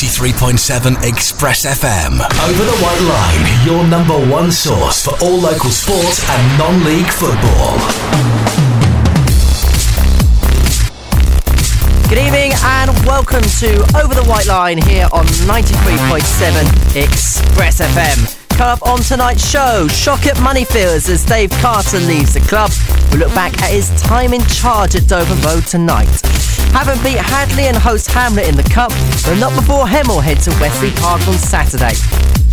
93.7 Express FM. Over the White Line, your number one source for all local sports and non league football. Good evening and welcome to Over the White Line here on 93.7 Express FM. Up on tonight's show, shock at Moneyfields as Dave Carter leaves the club. We look back at his time in charge at Dover Road tonight. Havant beat Hadley and host Hamlet in the Cup, but not before Hemel head to Westleigh Park on Saturday.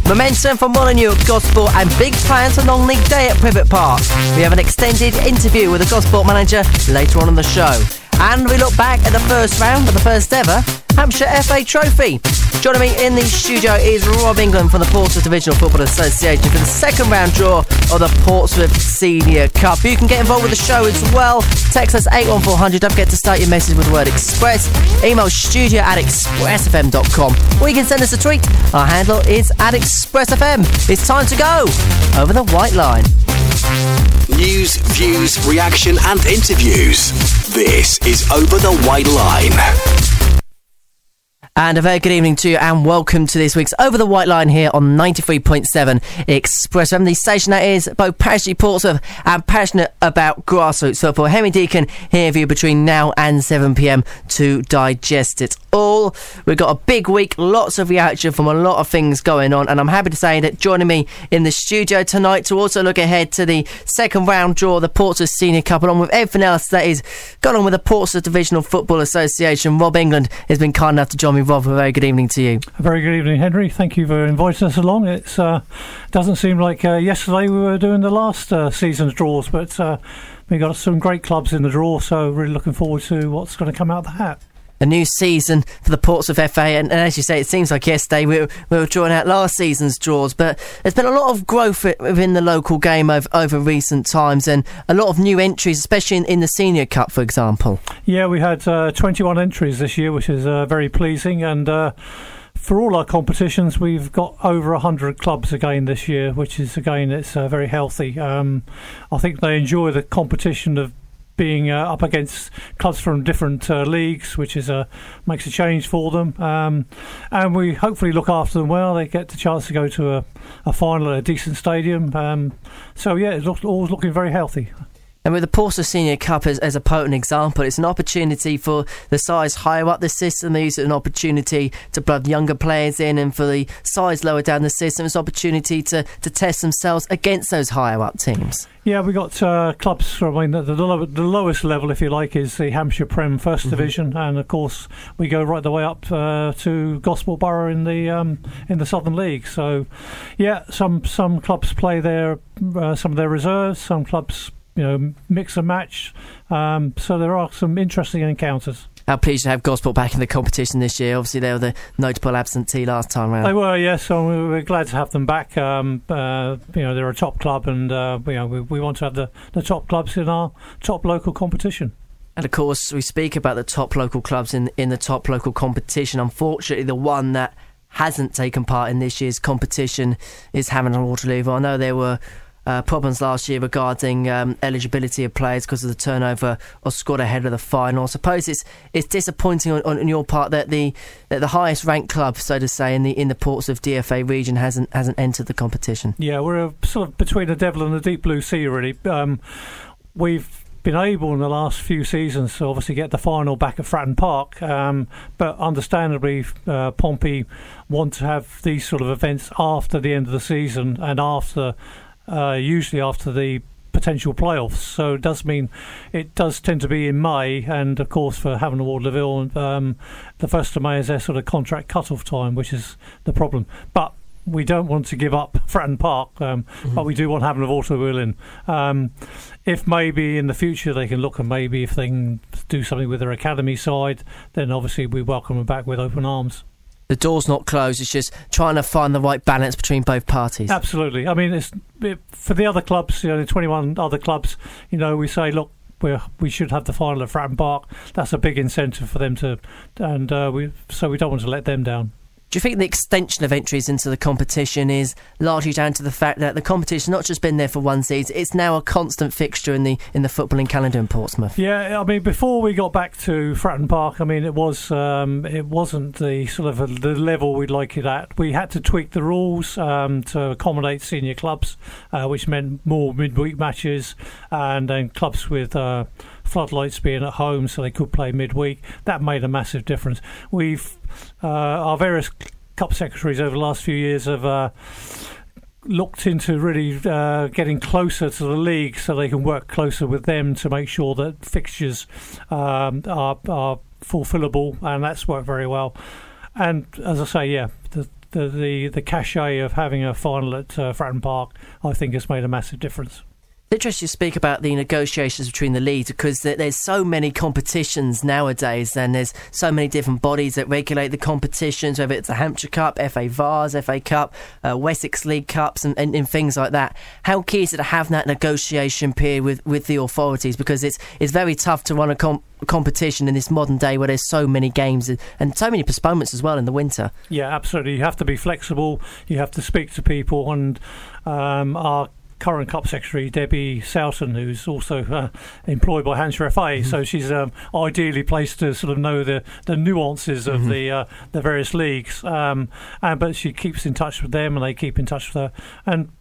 Momentum from Molyneux at Gosport and big plans for Non League day at Privett Park. We have an extended interview with the Gosport manager later on in the show. And we look back at the first round of the first ever Hampshire FA Trophy. Joining me in the studio is Rob England from the Portsmouth Divisional Football Association for the second round draw of the Portsmouth Senior Cup. You can get involved with the show as well. Text us 81400. Don't forget to start your message with the word Express. Email studio at expressfm.com. Or you can send us a tweet. Our handle is at expressfm. It's time to go over the white line. News, views, reaction, and interviews. This is Over the White Line. And a very good evening to you, and welcome to this week's Over the White Line here on 93.7 Express FM, the station that is both passionately Portsmouth and passionate about grassroots football. Henry Deacon here for you between now and 7 pm to digest it We've got a big week, lots of reaction from a lot of things going on, and I'm happy to say that joining me in the studio tonight to also look ahead to the second round draw of the Portsmouth Senior Cup, along with everything else that is going on with the Portsmouth Divisional Football Association. Rob England has been kind enough to join me Rob, a very good evening to you. A very good evening, Henry. Thank you for inviting us along. It uh, doesn't seem like uh, yesterday we were doing the last uh, season's draws, but uh, we got some great clubs in the draw, so really looking forward to what's going to come out of the hat a new season for the Portsmouth FA. And, and, as you say, it seems like yesterday we were, we were drawing out last season's draws, but there's been a lot of growth within the local game over, over recent times and a lot of new entries, especially in, in the Senior Cup, for example. Yeah, we had uh, 21 entries this year, which is uh, very pleasing. And uh, for all our competitions, we've got over 100 clubs again this year, which is, again, it's uh, very healthy. Um, I think they enjoy the competition of being uh, up against clubs from different uh, leagues, which is a makes a change for them. Um, and we hopefully look after them well. They get the chance to go to a, a final at a decent stadium. Um, so yeah, it's always looking very healthy. And with the Portsmouth Senior Cup as, as a potent example, it's an opportunity for the size higher up the system. They use it an opportunity to blood younger players in, and for the size lower down the system, it's an opportunity to, to test themselves against those higher up teams. Yeah, we got uh, clubs from I mean, the, the, low, the, lowest level, if you like, is the Hampshire Prem 1st mm-hmm. Division, and of course we go right the way up uh, to Gosport Borough in the um, in the Southern League. So, yeah, some some clubs play their uh, some of their reserves, some clubs you know, mix and match. Um, so there are some interesting encounters. How pleased to have Gosport back in the competition this year. Obviously, they were the notable absentee last time round. They were, yes. So we're glad to have them back. Um, uh, you know, they're a top club, and uh, you know, we, we want to have the, the top clubs in our top local competition. And of course, we speak about the top local clubs in in the top local competition. Unfortunately, the one that hasn't taken part in this year's competition is Hamilton Waterloo. I know there were uh, problems last year regarding um, eligibility of players because of the turnover or squad ahead of the final. I suppose it's it's disappointing on, on, your part that the that the highest ranked club, so to say, in the in the Portsmouth DFA region hasn't hasn't entered the competition. Yeah, we're sort of between the devil and the deep blue sea, really. Um, we've been able in the last few seasons to obviously get the final back at Fratton Park, um, but understandably, uh, Pompey want to have these sort of events after the end of the season and after uh, usually after the potential playoffs. So it does mean it does tend to be in May, and of course for Havant & Waterlooville, um, the first of May is their sort of contract cut-off time, which is the problem. But we don't want to give up Fratton Park, um, mm-hmm. but we do want Havant Waterlooville in. Um, if maybe in the future they can look and maybe if they can do something with their academy side, then obviously we welcome them back with open arms the door's not closed. It's just trying to find the right balance between both parties. Absolutely. I mean, it's it, for the other clubs, you know, the 21 other clubs. You know, we say, look, we we should have the final at Fratton Park. That's a big incentive for them to, and uh, we so we don't want to let them down. Do you think the extension of entries into the competition is largely down to the fact that the competition not just been there for one season, it's now a constant fixture in the in the footballing calendar in Portsmouth? Yeah, I mean, before we got back to Fratton Park, I mean, it was um, it wasn't the sort of a, the level we'd like it at. We had to tweak the rules um, to accommodate senior clubs, uh, which meant more midweek matches and then clubs with. Uh, floodlights being at home so they could play midweek. That made a massive difference. We've our various cup secretaries over the last few years have. Uh, looked into really uh, getting closer to the league so they can work closer with them to make sure that fixtures um, are, are fulfillable, and that's worked very well. And as I say, yeah, the the the, the cachet of having a final at uh, Fratton Park, I think, has made a massive difference interesting to speak about the negotiations between the leagues because there's so many competitions nowadays and there's so many different bodies that regulate the competitions, whether it's the Hampshire Cup, FA Vase, FA Cup, uh, Wessex League Cups, and, and, and, things like that. How key is it to have that negotiation period with, with the authorities because it's it's very tough to run a comp- competition in this modern day where there's so many games and so many postponements as well in the winter. Yeah, absolutely. You have to be flexible. You have to speak to people, and um, our current Cup Secretary Debbie Soughton, who's also uh, employed by Hampshire FA, mm-hmm. so she's um, ideally placed to sort of know the, the nuances of mm-hmm. the uh, the various leagues. Um, and but she keeps in touch with them, and they keep in touch with her. And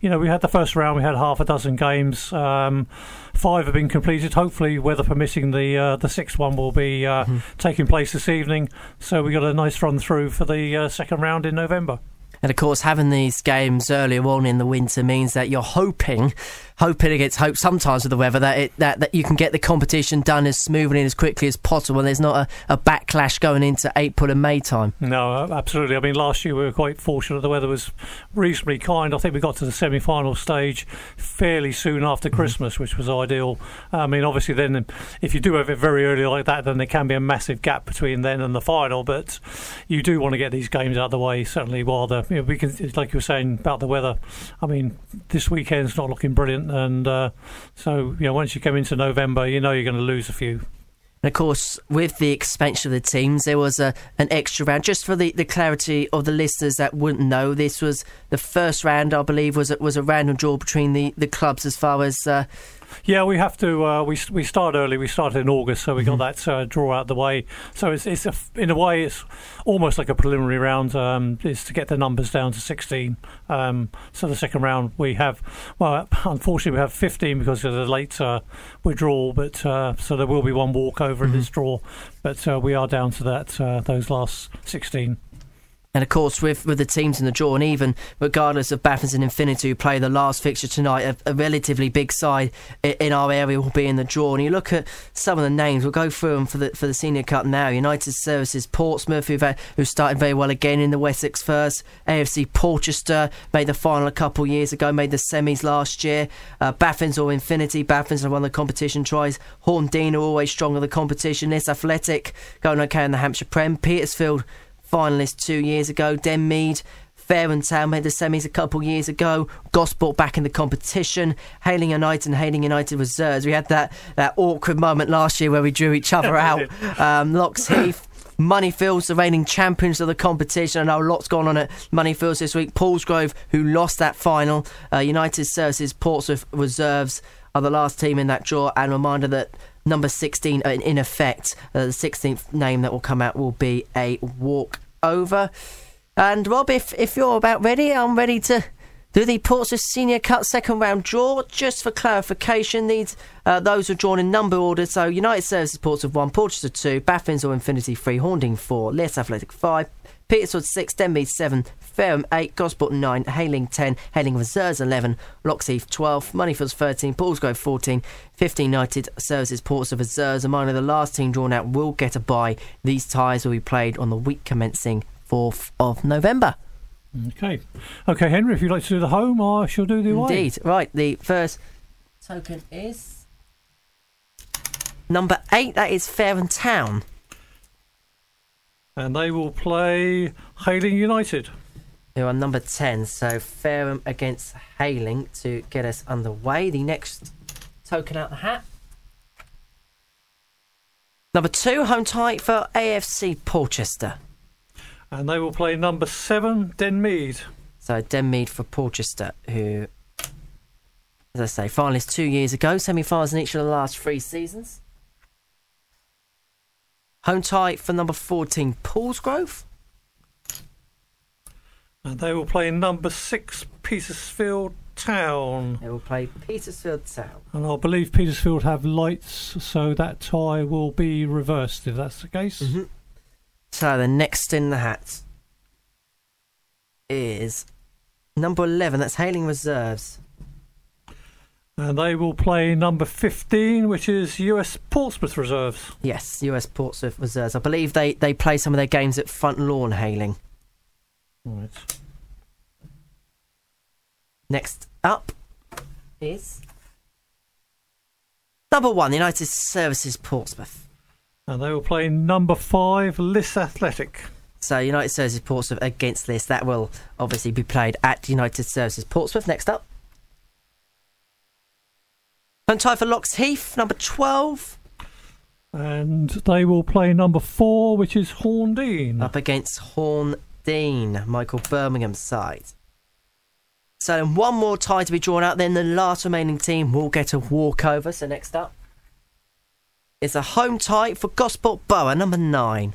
you know, we had the first round, we had half a dozen games. Um, five have been completed. Hopefully, weather permitting, the uh, the sixth one will be uh, mm-hmm. taking place this evening. So we got a nice run through for the uh, second round in November. And of course, having these games earlier on in the winter means that you're hoping hoping against hope sometimes with the weather that it, that, that you can get the competition done as smoothly and as quickly as possible and there's not a, a backlash going into April and May time. No, absolutely. I mean, last year we were quite fortunate. The weather was reasonably kind. I think we got to the semi final stage fairly soon after mm-hmm. Christmas, which was ideal. I mean, obviously, then if you do have it very early like that, then there can be a massive gap between then and the final. But you do want to get these games out of the way, certainly while the, you know, we can, like you were saying about the weather. I mean, this weekend's not looking brilliant and uh, so you know once you come into November, you know you're going to lose a few. And of course, with the expansion of the teams, there was a, an extra round. Just for the, the clarity of the listeners that wouldn't know, this was the first round, I believe, was was a random draw between the, the clubs as far as uh, yeah, we have to. Uh, we we start early. We started in August, so we mm-hmm. got that uh, draw out the way. So it's it's a, in a way it's almost like a preliminary round. Um, is to get the numbers down to sixteen. Um, so the second round we have. Well, unfortunately we have fifteen because of the late uh, withdrawal. But uh, so there will be one walkover mm-hmm. in this draw. But uh, we are down to that uh, those last sixteen. And of course, with, with the teams in the draw, and even regardless of Baffins and Infinity who play the last fixture tonight, a, a, relatively big side in our area will be in the draw. And you look at some of the names, we'll go through them for the for the Senior Cup now. United Services Portsmouth, who've who started very well again in the Wessex first. AFC Portchester made the final a couple years ago, made the semis last year. Uh, Baffins or Infinity, Baffins have won the competition tries. Horndean are always strong in the competition. Liss Athletic going okay in the Hampshire Prem. Petersfield finalist two years ago. Denmead, Fareham Town made the semis a couple years ago. Gosport back in the competition. Hayling United and Hayling United reserves. We had that, that awkward moment last year where we drew each other out. Um, Locks Heath. Moneyfields, the reigning champions of the competition. I know lots going on at Moneyfields this week. Paulsgrove, who lost that final. Uh, United Services, Portsmouth Reserves are the last team in that draw. And reminder that number 16 uh, in effect. Uh, the 16th name that will come out will be a walk over. And Rob, if, if you're about ready, I'm ready to do the Portsmouth Senior Cup second round draw. Just for clarification, these uh, those are drawn in number order. So United Services Portsmouth 1, Portsmouth 2, Baffins or Infinity 3, Horndean 4, Liss Athletic 5, Petersfield 6, Denmead 7, Fareham 8, Gosport 9, Hayling 10, Hayling Reserves 11, Locks Heath 12, Moneyfields 13, Paulsgrove 14, 15 United Services Portsmouth Reserves. And finally, the last team drawn out will get a bye. These ties will be played on the week commencing 4th of November. Okay. Okay, Henry, if you'd like to do the home, I shall do the away. Indeed. Right, the first token is number 8, that is Fareham Town and they will play Hayling United. Who are number 10, so Fareham against Hayling to get us underway. The next token out the hat. Number two, home tie for AFC Portchester. And they will play number seven, Denmead. So Denmead for Portchester, who, as I say, finalists two years ago, semi-finals in each of the last three seasons. Home tie for number 14, Paulsgrove. And they will play number six, Petersfield Town. They will play Petersfield Town. And I believe Petersfield have lights, so that tie will be reversed if that's the case. Mm-hmm. So the next in the hat is number 11, that's Hayling Reserves. And they will play number 15, which is US Portsmouth Reserves. Yes, US Portsmouth Reserves. I believe they, they play some of their games at Front Lawn Hayling. Right. Next up is number one, United Services Portsmouth. And they will play number five, Liss Athletic. So United Services Portsmouth against Liss. That will obviously be played at United Services Portsmouth. Next up. And tie for Locks Heath, number 12. And they will play number four, which is Horndean. Up against Horndean, Michael Birmingham's side. So one more tie to be drawn out, then the last remaining team will get a walkover. So next up is a home tie for Gosport Borough, number nine.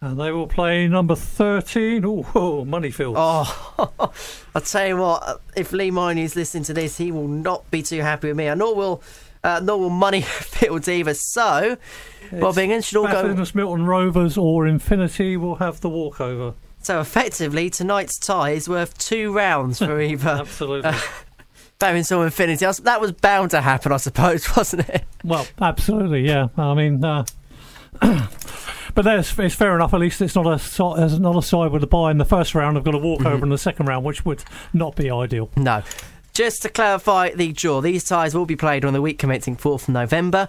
And they will play number 13. Ooh, oh, Moneyfield. Oh, I'll tell you what, uh, if Lee Molyneux is listening to this, he will not be too happy with me. I nor will, uh, nor will Moneyfield either. So, Bob Ingham should all go. Milton Rovers or Infinity will have the walkover. So effectively, tonight's tie is worth two rounds for either. Absolutely. Baffins or Infinity. That was bound to happen, I suppose, wasn't it? Well, absolutely, yeah. I mean, uh, but that's it's fair enough. At least it's not a it's not a side with a buy in the first round. I've got a walkover Mm-hmm. in the second round, which would not be ideal. No. Just to clarify the draw, these ties will be played on the week commencing 4th of November.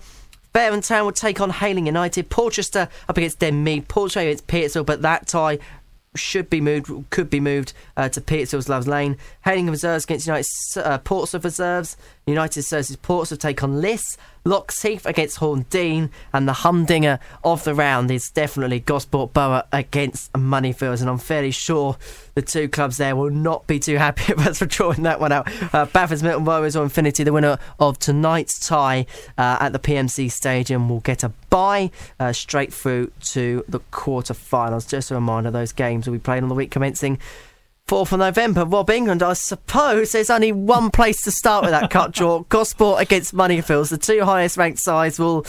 Fareham Town will take on Hayling United. Portchester up against Denmead. Portray against Petersfield, but that tie should be moved, could be moved uh, to Petersfield's Loves Lane. Hayling Reserves against United uh, Portsmouth Reserves. United Services Portsmouth take on Liss. Locks Heath against Horndean. And the humdinger of the round is definitely Gosport Borough against Moneyfields. And I'm fairly sure the two clubs there will not be too happy with us for drawing that one out. Uh, Baffins Milton Rovers or Infinity, the winner of tonight's tie uh, at the PMC Stadium, will get a bye uh, straight through to the quarter-finals. Just a reminder, those games will be played on the week commencing 4th of November. Rob England, I suppose there's only one place to start with that cut draw. Gosport against Moneyfields. The two highest ranked sides will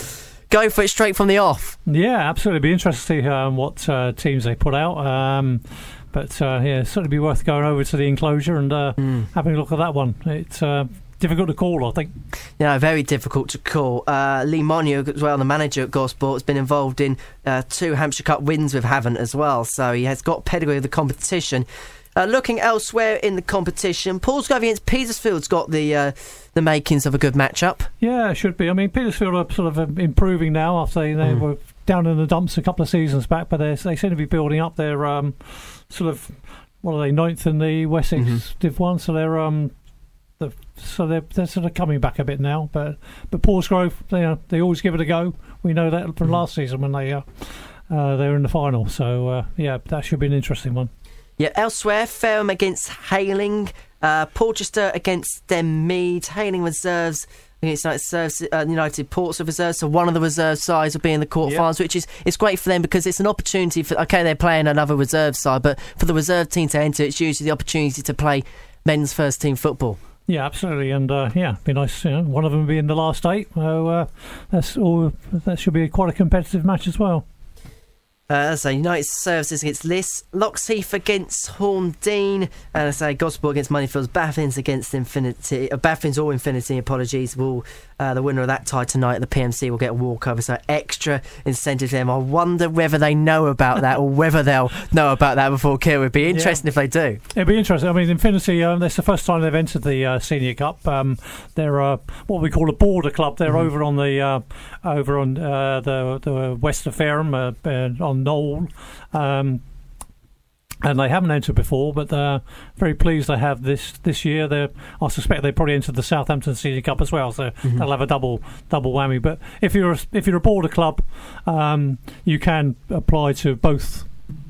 go for it straight from the off. Yeah, absolutely. Be interesting to see um, what uh, teams they put out. Um, but uh, yeah, certainly be worth going over to the enclosure and uh, having a look at that one. It's uh, difficult to call, I think. know, very difficult to call. Uh, Lee Molyneux, as well, the manager at Gosport, has been involved in uh, two Hampshire Cup wins with Havant as well, so he has got pedigree of the competition. Uh, looking elsewhere in the competition, Paulsgrove against Petersfield's got the uh, the makings of a good matchup. Yeah, it should be. I mean, Petersfield are sort of um, improving now after they, they were down in the dumps a couple of seasons back, but they they seem to be building up their um, sort of what are they ninth in the Wessex Div One, so they're um the, so they're they're sort of coming back a bit now. But but Paulsgrove, they uh, they always give it a go. We know that from last season when they uh, uh, they were in the final. So uh, yeah, that should be an interesting one. Yeah, elsewhere, Fareham against Hayling, uh, Portchester against Denmead, Hayling reserves against United, uh, United Portsmouth reserves. So one of the reserve sides will be in the quarterfinals, which is it's great for them because it's an opportunity for. Okay, they're playing another reserve side, but for the reserve team to enter, it's usually the opportunity to play men's first team football. Yeah, absolutely, and uh, yeah, be nice. You know, one of them be in the last eight. So uh, that's all. That should be quite a competitive match as well. Uh, so United Services against Liss, Locks Heath against Horndean, and I say Gosport against Moneyfields, Baffins against Infinity, uh, Baffins or Infinity, apologies, will uh, the winner of that tie tonight at the PMC will get a walkover, so extra incentive for them. I wonder whether they know about that or whether they'll know about that before kill. It'd be interesting if they do. It'd be interesting. I mean, Infinity. Um, that's the first time they've entered the uh, Senior Cup. Um, they're uh, what we call a border club. They're over on the uh, over on uh, the the west of Fareham uh, on Knowle. Um, and they haven't entered before, but they're very pleased they have this this year. They, I suspect they probably entered the Southampton Senior Cup as well, so they'll have a double double whammy. But if you're a, if you're a border club, um, you can apply to both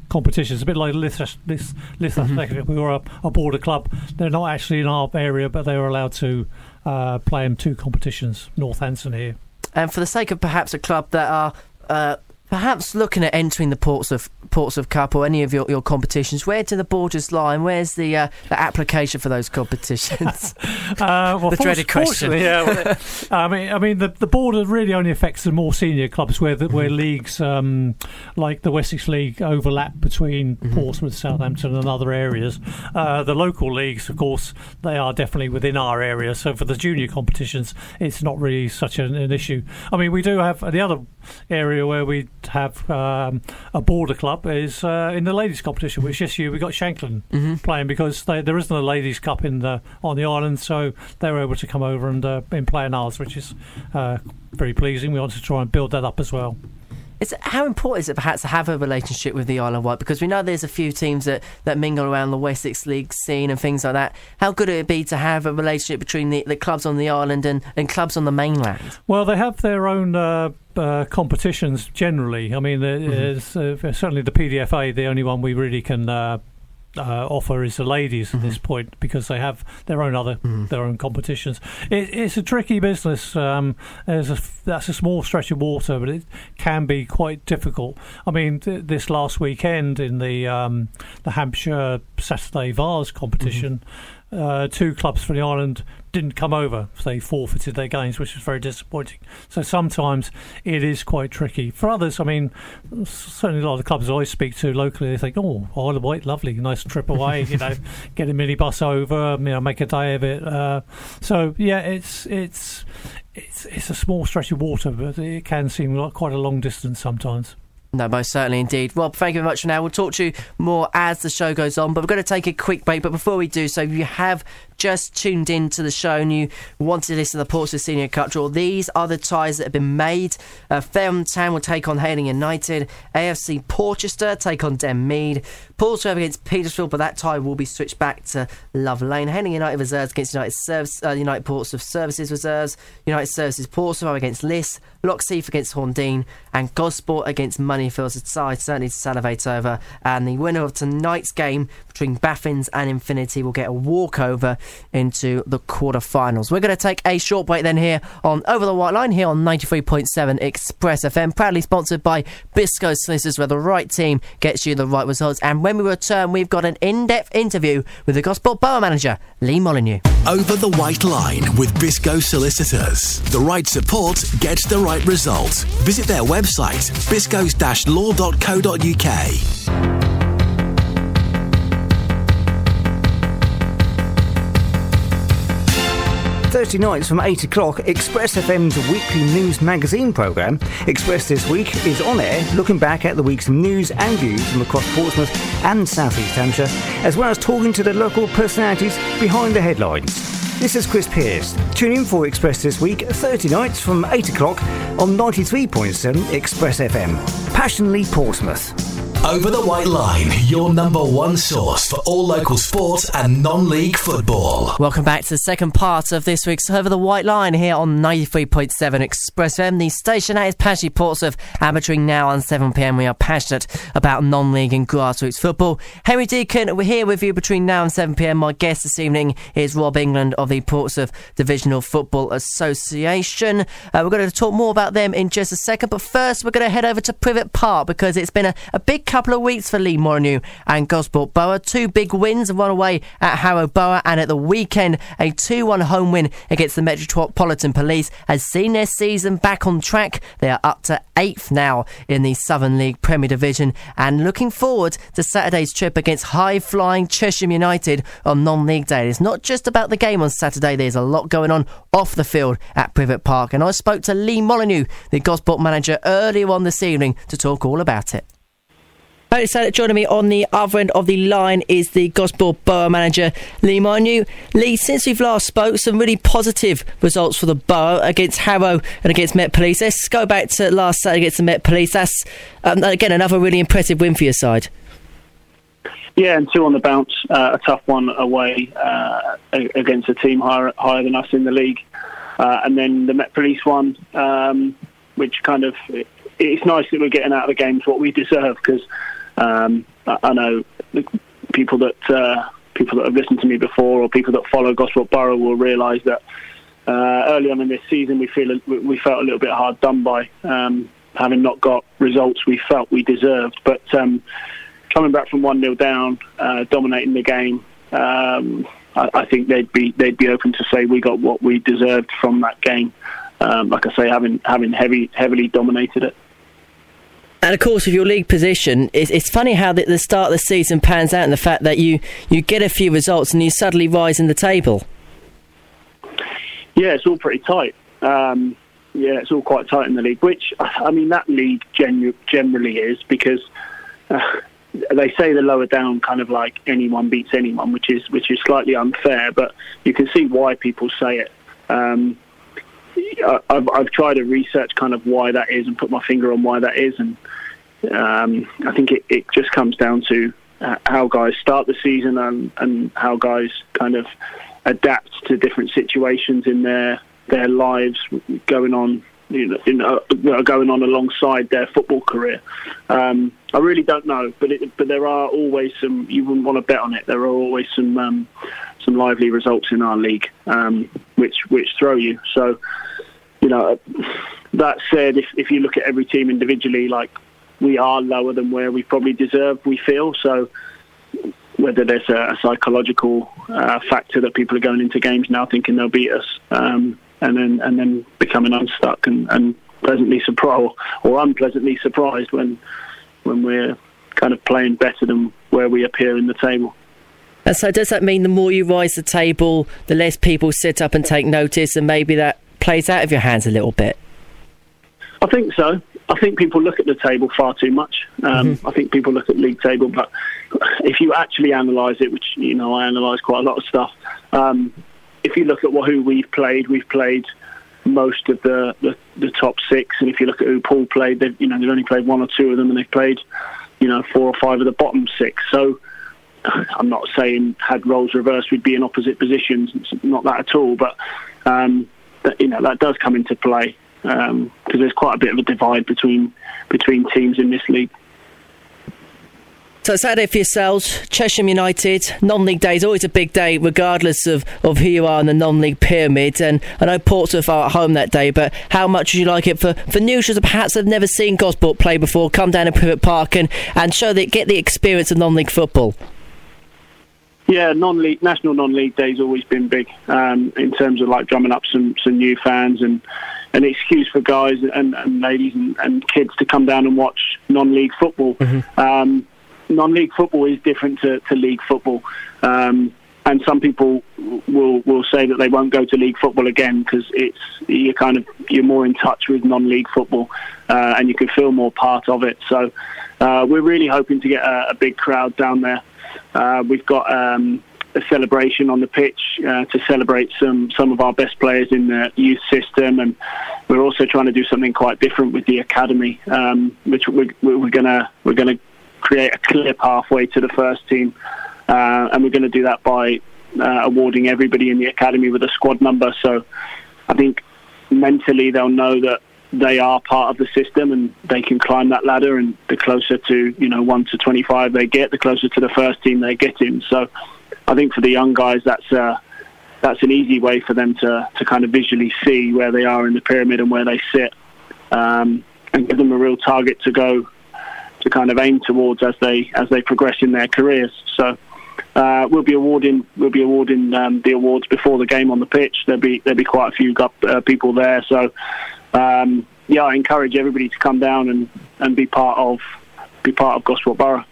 competitions, a bit like Lith, Lith, Lith mm-hmm. we were a, a, border club. They're not actually in our area, but they were allowed to uh, play in two competitions, Northampton here. And for the sake of perhaps a club that are uh, perhaps looking at entering the ports of ports of Cup or any of your, your competitions, where do the borders lie and where's the, uh, the application for those competitions? uh, well, the dreaded question. Yeah, well, I mean, I mean, the, the border really only affects the more senior clubs where the, where mm-hmm. leagues um, like the Wessex League overlap between mm-hmm. Portsmouth, Southampton, and other areas. Uh, the local leagues, of course, they are definitely within our area. So for the junior competitions, it's not really such an, an issue. I mean, we do have the other area where we have um, a border club is uh, in the ladies' competition, which this year we got Shanklin mm-hmm. playing because they, there isn't a ladies' cup in the on the island, so they were able to come over and uh, play in ours, which is uh, very pleasing. We want to try and build that up as well. It's, how important is it perhaps to have a relationship with the Isle of Wight? Because we know there's a few teams that, that mingle around the Wessex League scene and things like that. How good it would it be to have a relationship between the, the clubs on the island and, and clubs on the mainland? Well, they have their own uh, uh, competitions generally. I mean, mm-hmm. uh, certainly the PDFA, the only one we really can uh, offer is the ladies mm-hmm. at this point because they have their own other mm-hmm. their own competitions. It, it's a tricky business. Um, a, that's a small stretch of water, but it can be quite difficult. I mean, th- this last weekend in the um, the Hampshire Saturday Vase competition. Mm-hmm uh, two clubs from the island didn't come over. They forfeited their games, which was very disappointing. So sometimes it is quite tricky. For others, I mean, certainly a lot of the clubs I speak to locally, they think, "Oh, Isle of Wight, lovely, nice trip away. you know, get a minibus over, you know, make a day of it." Uh, so yeah, it's it's it's it's a small stretch of water, but it can seem like quite a long distance sometimes. No, most certainly indeed. Rob, thank you very much for now. We'll talk to you more as the show goes on, but we're going to take a quick break. But before we do so, if you have just tuned in to the show and you want to listen to the Portsmouth Senior Cup draw, these are the ties that have been made. Uh, Fareham Town will take on Hayling United. AFC Portchester take on Denmead. Portsmouth against Petersfield, but that tie will be switched back to Love Lane. Hayling United reserves against United Service, uh, United Portsmouth Services reserves. United Services Portsmouth against Liss. Locks Heath against Horndean. And Gosport against Moneyfields. A tie certainly to salivate over. And the winner of tonight's game between Baffins and Infinity will get a walkover into the quarterfinals. We're going to take a short break then here on Over the White Line here on 93.7 Express FM, proudly sponsored by Biscoes Solicitors, where the right team gets you the right results. And when we return, we've got an in-depth interview with the Gosport Borough manager, Lee Molyneux. Over the White Line with Biscoes Solicitors. The right support gets the right result. Visit their website, biscoes-law.co.uk. 30 nights from 8 o'clock, Express FM's weekly news magazine programme. Express this week is on air, looking back at the week's news and views from across Portsmouth and South East Hampshire, as well as talking to the local personalities behind the headlines. This is Chris Pierce. Tune in for Express this week, 30 nights from 8 o'clock on 93.7 Express FM. Passionately Portsmouth. Over the White Line, your number one source for all local sport and non league football. Welcome back to the second part of this week's Over the White Line here on 93.7 Express FM. The station that is passionately Portsmouth, amateuring now on 7pm. We are passionate about non league and grassroots football. Henry Deacon, we're here with you between now and 7pm. My guest this evening is Rob England of the Portsmouth Divisional Football Association. Uh, we're going to talk more about them in just a second, but first we're going to head over to Privett Park because it's been a, a big couple of weeks for Lee Molyneux and Gosport Borough. Two big wins, one away at Harrow Borough, and at the weekend, a 2 1 home win against the Metropolitan Police has seen their season back on track. They are up to eighth now in the Southern League Premier Division and looking forward to Saturday's trip against high flying Chesham United on non league day. It's not just about the game on Saturday, there's a lot going on off the field at Privett Park. And I spoke to Lee Molyneux, the Gosport manager, earlier on this evening to talk all about it. So joining me on the other end of the line is the Gosport Borough manager, Lee Molyneux. Lee, since we've last spoke, some really positive results for the Borough against Harrow and against Met Police. Let's go back to last Saturday against the Met Police. That's, um, again, another really impressive win for your side. Yeah, and two on the bounce. Uh, a tough one away uh, against a team higher, higher than us in the league. Uh, and then the Met Police one, um, which kind of it's nice that we're getting out of the games what we deserve because um, I, I know people that uh, people that have listened to me before or people that follow Gosport Borough will realise that uh, early on in this season we feel we felt a little bit hard done by, um, having not got results we felt we deserved. But um, coming back from one 0 down, uh, dominating the game. Um, I, I, think they'd be they'd be open to say we got what we deserved from that game. Um, like I say, having having heavy heavily dominated it. And of course, with your league position, it's, it's funny how the, the, start of the season pans out, and the fact that you, you get a few results and you suddenly rise in the table. Yeah, it's all pretty tight. Um, yeah, it's all quite tight in the league, which I mean that league genu- generally is because uh, they say the lower down kind of like anyone beats anyone, which is which is slightly unfair, but you can see why people say it. Um, I've, I've tried to research kind of why that is and put my finger on why that is, and um, I think it, it just comes down to uh, how guys start the season and, and how guys kind of adapt to different situations in their their lives going on you know, in, uh, going on alongside their football career. Um, I really don't know, but it, but there are always some. You wouldn't want to bet on it. There are always some um, some lively results in our league, um, which which throw you. So, you know, that said, if if you look at every team individually, like we are lower than where we probably deserve. We feel so. Whether there's a, a psychological uh, factor that people are going into games now thinking they'll beat us, um, and then and then becoming unstuck and, and pleasantly surprised or unpleasantly surprised when when we're kind of playing better than where we appear in the table. And so, does that mean the more you rise the table, the less people sit up and take notice, and maybe that plays out of your hands a little bit? I think so. I think people look at the table far too much. Um, mm-hmm. I think people look at league table, but if you actually analyse it, which you know I analyse quite a lot of stuff, um, if you look at what, who we've played, we've played most of the, the, the top six, and if you look at who Paul played, they've you know they've only played one or two of them, and they've played you know four or five of the bottom six. So I'm not saying had roles reversed we'd be in opposite positions. It's not that at all, but um, that, you know that does come into play because um, there's quite a bit of a divide between between teams in this league. So Saturday for yourselves, Chesham United, non-league day is always a big day regardless of, of who you are in the non-league pyramid and I know Portsmouth are at home that day but how much would you like it for, for that perhaps have never seen Gosport play before come down to Privett Park and, and show that get the experience of non-league football? Yeah, non-league, national non-league day's always been big um, in terms of like drumming up some, some new fans and an excuse for guys and, and ladies and, and, kids to come down and watch non-league football. Mm-hmm. Um, non-league football is different to, to league football, um, and some people will will say that they won't go to league football again because it's you're kind of you're more in touch with non-league football, uh, and you can feel more part of it. So uh, we're really hoping to get a, a big crowd down there. Uh, we've got. Um, a celebration on the pitch uh, to celebrate some some of our best players in the youth system, and we're also trying to do something quite different with the academy, um, which we're, we're, gonna we're gonna create a clear pathway to the first team, uh, and we're going to do that by awarding everybody in the academy with a squad number. So I think mentally they'll know that they are part of the system and they can climb that ladder. And the closer to you know one to twenty five they get, the closer to the first team they get in. So I think for the young guys, that's uh, that's an easy way for them to to kind of visually see where they are in the pyramid and where they sit, um, and give them a real target to go to kind of aim towards as they as they progress in their careers. So. Uh, we'll be awarding we'll be awarding um, the awards before the game on the pitch. There'll be there'll be quite a few uh, people there. So um, yeah, I encourage everybody to come down and, and be part of be part of Gosport Borough.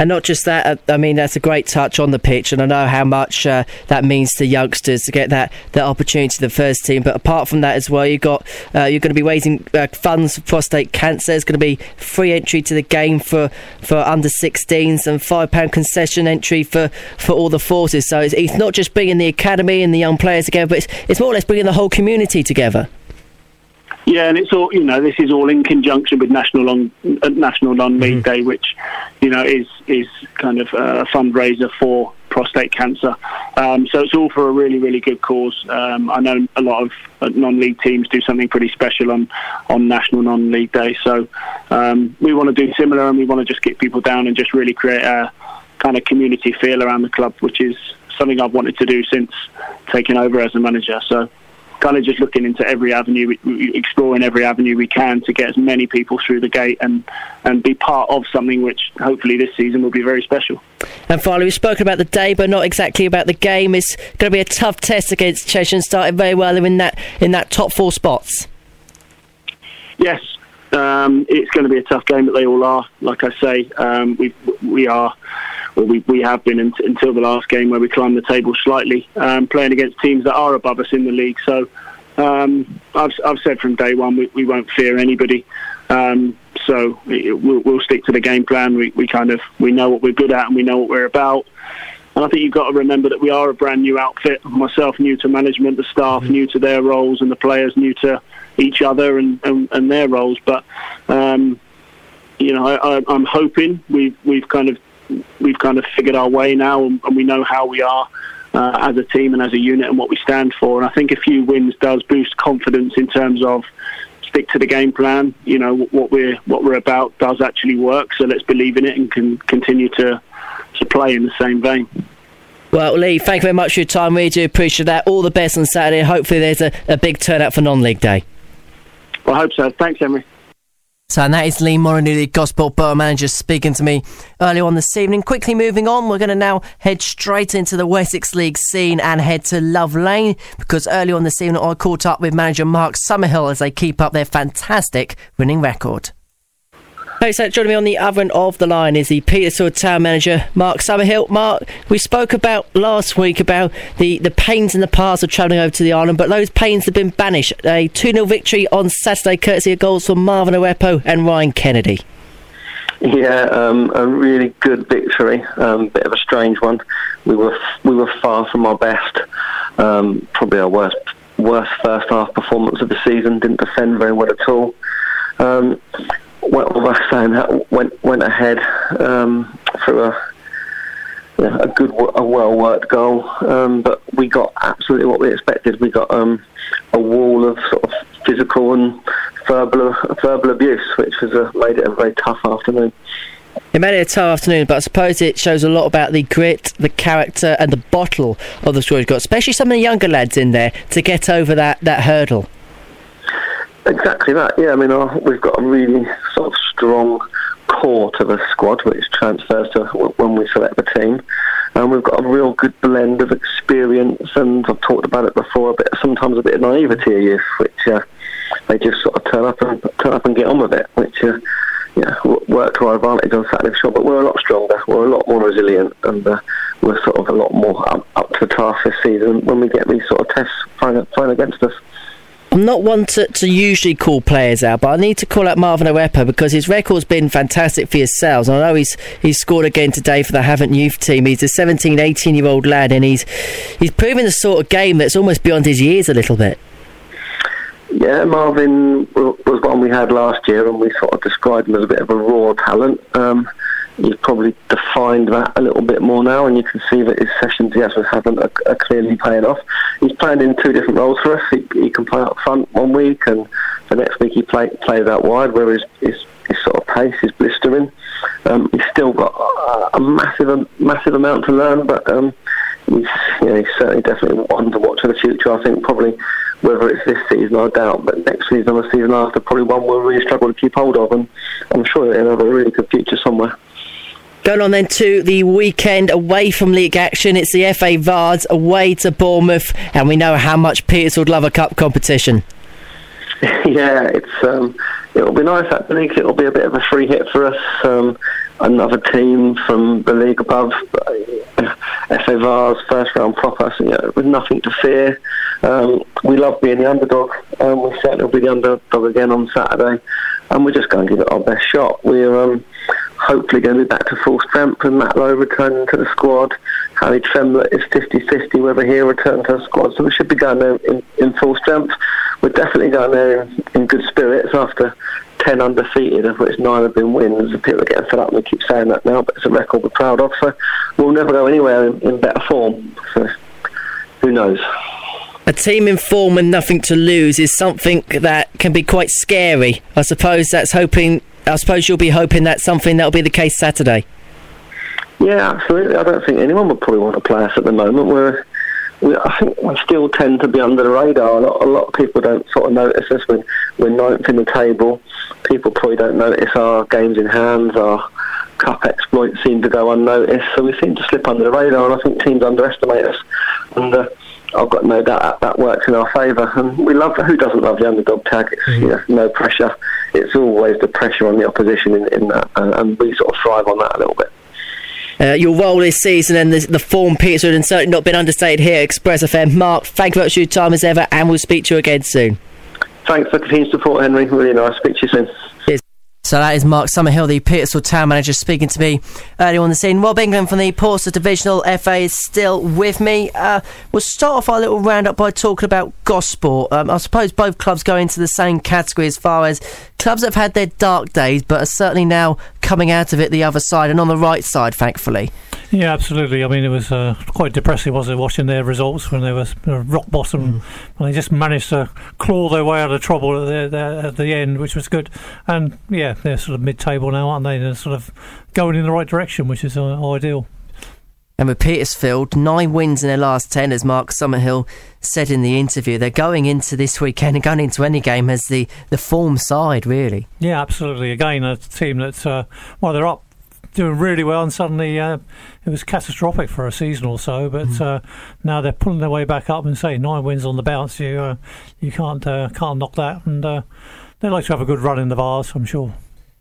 And not just that, uh, I mean, that's a great touch on the pitch, and I know how much uh, that means to youngsters to get that, that opportunity to the first team. But apart from that as well, you got uh, you're going to be raising uh, funds for prostate cancer. There's going to be free entry to the game for, for under 16s and £5 concession entry for, for all the forces. So it's, it's not just bringing the academy and the young players together, but it's, it's more or less bringing the whole community together. Yeah, and it's all you know. This is all in conjunction with National Long uh, National Non-League mm-hmm. Day, which you know is is kind of a fundraiser for prostate cancer. Um, so it's all for a really, really good cause. Um, I know a lot of uh, non-league teams do something pretty special on on National Non-League Day. So um, we want to do similar, and we want to just get people down and just really create a kind of community feel around the club, which is something I've wanted to do since taking over as a manager. So kind of just looking into every avenue, exploring every avenue we can to get as many people through the gate and, and be part of something which hopefully this season will be very special. And finally, we've spoken about the day, but not exactly about the game. It's going to be a tough test against Chesham, and started very well in that in that top four spots. Yes, um, it's going to be a tough game, but they all are. Like I say, um, we we are well, we, we have been until the last game where we climbed the table slightly, um, playing against teams that are above us in the league. So um, I've, I've said from day one we, we won't fear anybody. Um, so we'll, we'll, stick to the game plan. We, we kind of we know what we're good at and we know what we're about. And I think you've got to remember that we are a brand new outfit. Myself new to management, the staff mm-hmm. new to their roles, and the players new to each other and, and, and their roles. But um, you know, I, am hoping we've we've kind of we've kind of figured our way now, and, and we know how we are uh, as a team and as a unit and what we stand for. And I think a few wins does boost confidence in terms of stick to the game plan. You know what we're what we're about does actually work. So let's believe in it and can continue to to play in the same vein. Well, Lee, thank you very much for your time. We do appreciate that. All the best on Saturday. Hopefully, there's a, a big turnout for non-league day. I hope so. Thanks, Henry. So, and that is Lee Molyneux, Gosport Borough Manager, speaking to me earlier on this evening. Quickly moving on, we're going to now head straight into the Wessex League scene and head to Love Lane because earlier on this evening I caught up with manager Mark Summerhill as they keep up their fantastic winning record. Hey, so joining me on the other end of the line is the Petersfield Town manager, Mark Summerhill. Mark, we spoke about last week about the, the pains in the past of travelling over to the island, but those pains have been banished. A 2 0 victory on Saturday, courtesy of goals from Marvin Oepo and Ryan Kennedy. Yeah, um, a really good victory. Um, bit of a strange one. We were we were far from our best. Um, probably our worst worst first half performance of the season. Didn't defend very well at all. Um, went, saying that went went ahead um, through a a good, a well worked goal. Um, but we got absolutely what we expected. We got um, a wall of sort of physical and verbal verbal abuse, which has uh, made it a very tough afternoon. It made it a tough afternoon, but I suppose it shows a lot about the grit, the character, and the bottle of the you've got, especially some of the younger lads in there to get over that, that hurdle. Exactly that. Yeah, I mean, we've got a really sort of strong core to the squad, which transfers to when we select the team. And we've got a real good blend of experience, and I've talked about it before, a bit sometimes a bit of naivety of youth, which uh, they just sort of turn up and turn up and get on with it, which uh, yeah, worked to our advantage on Saturday for sure. But we're a lot stronger, we're a lot more resilient, and uh, we're sort of a lot more up, up to the task this season when we get these sort of tests thrown against us. I'm not one to, to usually call players out, but I need to call out Marvin Oepo because his record's been fantastic for his sales. I know he's he's scored again today for the Havant youth team. He's a 17, 18 year old lad, and he's he's proven the sort of game that's almost beyond his years a little bit. Yeah, Marvin was one we had last year, and we sort of described him as a bit of a raw talent. Um, you've probably defined that a little bit more now, and you can see that his sessions he has with Havant are, are clearly paying off. He's playing in two different roles for us. He, he can play up front one week, and the next week he play, plays out wide, where his, his, his sort of pace is blistering. Um, he's still got a, a massive, massive amount to learn, but um, he's, you know, he's certainly definitely one to watch for the future. I think probably whether it's this season, I doubt, but next season or the season after, probably one we'll really struggle to keep hold of, and I'm sure he'll have a really good future somewhere. Going on then to the weekend away from league action. It's the FA Vase away to Bournemouth, and we know how much Petersfield love a cup competition. Yeah, it's um, it'll be nice. Think it'll be a bit of a free hit for us. Um, another team from the league above, FA Vase, first round proper, so, know, with nothing to fear. Um, we love being the underdog, and we certainly will be the underdog again on Saturday, and we're just going to give it our best shot. We're um, hopefully going to be back to full strength and Matt Lowe returning to the squad. Harry Tremlett is 50-50 whether he'll return to the squad. So we should be going there in, in full strength. We're definitely going there in, in, good spirits after 10 undefeated, of which nine have been wins. People are getting fed up and we keep saying that now, but it's a record we're proud of. So we'll never go anywhere in, in better form. So who knows? A team in form and nothing to lose is something that can be quite scary. I suppose that's hoping. I suppose you'll be hoping that's something that'll be the case Saturday. Yeah, absolutely. I don't think anyone would probably want to play us at the moment. We're, we, I think we still tend to be under the radar. A lot, a lot of people don't sort of notice us when we're ninth in the table. People probably don't notice our games in hand, our cup exploits seem to go unnoticed. So we seem to slip under the radar, and I think teams underestimate us. And uh, I've got no doubt that, that works in our favour. And we love who doesn't love the underdog tag? It's mm-hmm. you know, no pressure. It's always the pressure on the opposition in, in that, and, and we sort of thrive on that a little bit. Uh, your role this season and the, the form Petersfield and certainly not been understated here at Express FM. Mark, thank you very much for your time as ever, and we'll speak to you again soon. Thanks for continued support, Henry. Really nice. Speak to you soon. So that is Mark Summerhill, the Petersfield town manager, speaking to me earlier on the scene. Rob England from the Portsmouth Divisional FA is still with me. Uh, we'll start off our little roundup by talking about Gosport. Um, I suppose both clubs go into the same category as far as clubs have had their dark days, but are certainly now coming out of it the other side and on the right side, thankfully. Yeah, absolutely. I mean, it was uh, quite depressing, wasn't it, watching their results when they were rock bottom. Mm. And they just managed to claw their way out of trouble at the, at the end, which was good. And yeah, they're sort of mid-table now, aren't they? They're sort of going in the right direction, which is uh, ideal. And with Petersfield, nine wins in their last ten, as Mark Summerhill said in the interview. They're going into this weekend and going into any game as the, the form side, really. Yeah, absolutely. Again, a team that's, uh, well, they're up doing really well, and suddenly uh, it was catastrophic for a season or so. But mm. uh, now they're pulling their way back up, and say nine wins on the bounce, you uh, you can't uh, can't knock that. And uh, they like to have a good run in the Vase, I'm sure.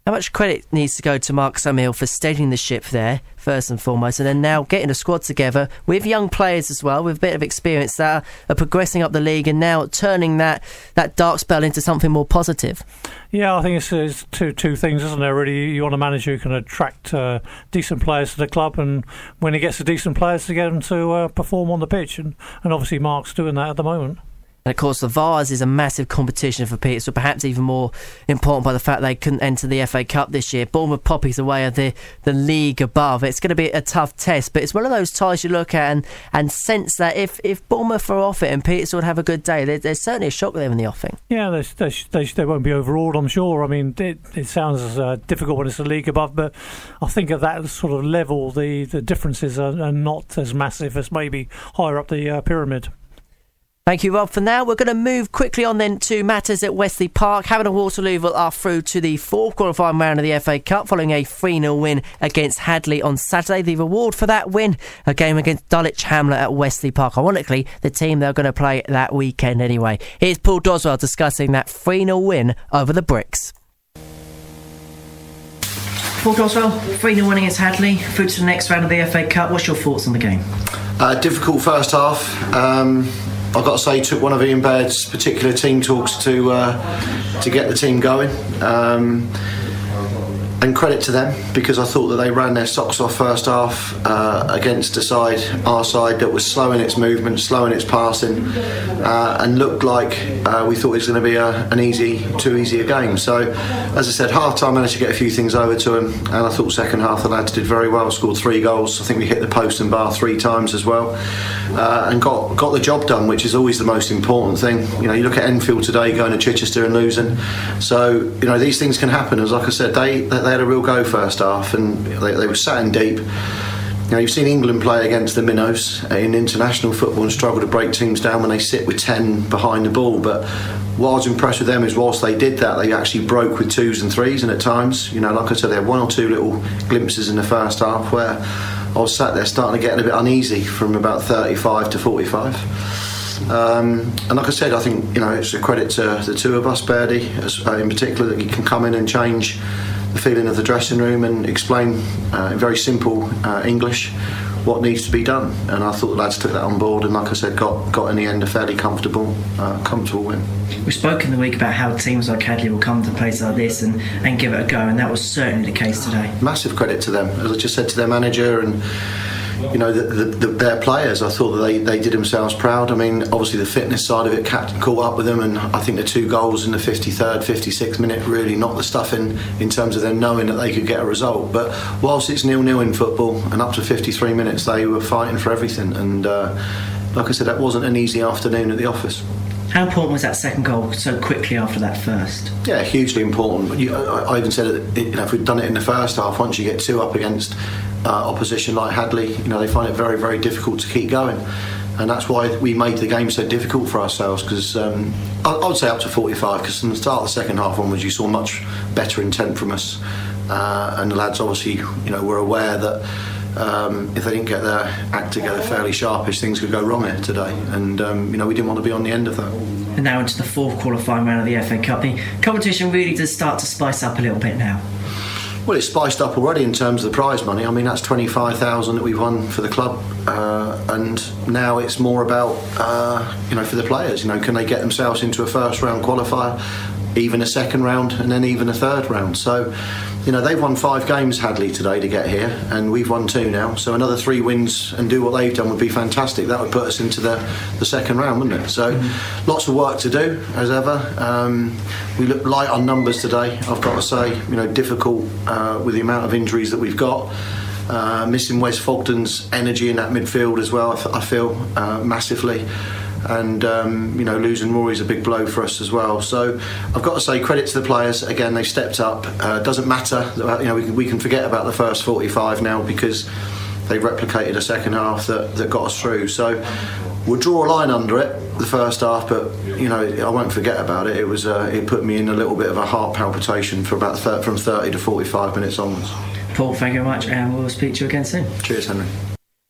How much credit needs to go to Mark Summerhill for steadying the ship there, first and foremost, and then now getting a squad together with young players as well, with a bit of experience that are progressing up the league and now turning that, that dark spell into something more positive? Yeah, I think it's, it's two two things, isn't there? Really, you want a manager who can attract uh, decent players to the club, and when he gets the decent players to get them to uh, perform on the pitch, and, and obviously Mark's doing that at the moment. And of course, the Vase is a massive competition for Peter, so perhaps even more important by the fact they couldn't enter the FA Cup this year. Bournemouth Poppies away at the, the league above. It's going to be a tough test, but it's one of those ties you look at and, and sense that if, if Bournemouth are off it and Petersfield have a good day, there, there's certainly a shock them in the offing. Yeah, they, they, they, they won't be overawed, I'm sure. I mean, it, it sounds uh, difficult when it's the league above, but I think at that sort of level, the, the differences are, are not as massive as maybe higher up the uh, pyramid. Thank you, Rob. For now, we're going to move quickly on then to matters at Westleigh Park. Havant and Waterloo are through to the fourth qualifying round of the FA Cup following a 3 0 win against Hadley on Saturday. The reward for that win, a game against Dulwich Hamlet at Westleigh Park. Ironically, the team they're going to play that weekend anyway. Here's Paul Doswell discussing that 3 0 win over the Bricks. Paul Doswell, 3 0 winning against Hadley, through to the next round of the FA Cup. What's your thoughts on the game? Uh, difficult first half. Um, I've got to say, took one of Ian Baird's particular team talks to uh, to get the team going. Um, and credit to them because I thought that they ran their socks off first half uh, against a side, our side, that was slow in its movement, slow in its passing, uh, and looked like uh, we thought it was going to be a, an easy, too easy a game. So, as I said, half time managed to get a few things over to them, and I thought second half the lads did very well, scored three goals. I think we hit the post and bar three times as well, uh, and got got the job done, which is always the most important thing. You know, you look at Enfield today going to Chichester and losing, so you know these things can happen. As like I said, they, they they had a real go first half, and they, they were sat in deep. Now you've seen England play against the minnows in international football and struggle to break teams down when they sit with ten behind the ball. But what I was impressed with them is whilst they did that, they actually broke with twos and threes, and at times, you know, like I said, they had one or two little glimpses in the first half where I was sat there starting to get a bit uneasy from about 35 to 45. Um, and like I said, I think you know it's a credit to the two of us, Birdie, uh, in particular, that he can come in and change the feeling of the dressing room and explain uh, in very simple uh, English what needs to be done. And I thought the lads took that on board, and like I said, got got in the end a fairly comfortable uh, comfortable win. We spoke in the week about how teams like Hadley will come to places like this and, and give it a go, and that was certainly the case today. Massive credit to them, as I just said to their manager and you know, the, the, the, their players, I thought that they, they did themselves proud. I mean, obviously the fitness side of it, captain caught up with them, and I think the two goals in the 53rd, 56th minute really knocked the stuff in in terms of them knowing that they could get a result. But whilst it's nil nil in football, and up to 53 minutes, they were fighting for everything, and. Uh, like I said, that wasn't an easy afternoon at the office. How important was that second goal so quickly after that first? Yeah, hugely important. You, I, I, even said it, you know, if we'd done it in the first half, once you get two up against uh, opposition like Hadley, you know, they find it very, very difficult to keep going. And that's why we made the game so difficult for ourselves. Because um, I, I, would say up to 45. Because from the start of the second half onwards, you saw much better intent from us, uh, and the lads obviously, you know, were aware that um, if they didn't get their act together fairly sharpish, things could go wrong here today. And um, you know, we didn't want to be on the end of that. And now into the fourth qualifying round of the FA Cup. The competition really does start to spice up a little bit now. Well, it's spiced up already in terms of the prize money. I mean, that's twenty-five thousand that we've won for the club, uh, and now it's more about uh, you know for the players. You know, can they get themselves into a first round qualifier, even a second round, and then even a third round? So you know, they've won five games, Hadley, today to get here, and we've won two now. So another three wins and do what they've done would be fantastic. That would put us into the, the second round, wouldn't it? So mm-hmm. lots of work to do, as ever. Um, we look light on numbers today, I've got to say. You know, difficult uh, with the amount of injuries that we've got. Uh, missing Wes Fogden's energy in that midfield as well, I, feel, uh, massively and um, you know losing Rory's a big blow for us as well. So I've got to say credit to the players again. They stepped up. Uh, doesn't matter. You know we can, we can forget about the first 45 now because they replicated a second half that, that got us through. So we'll draw a line under it the first half, but you know I won't forget about it. It was uh, it put me in a little bit of a heart palpitation for about thir- from 30 to 45 minutes onwards. Paul, thank you very much, and we'll speak to you again soon. Cheers, Henry.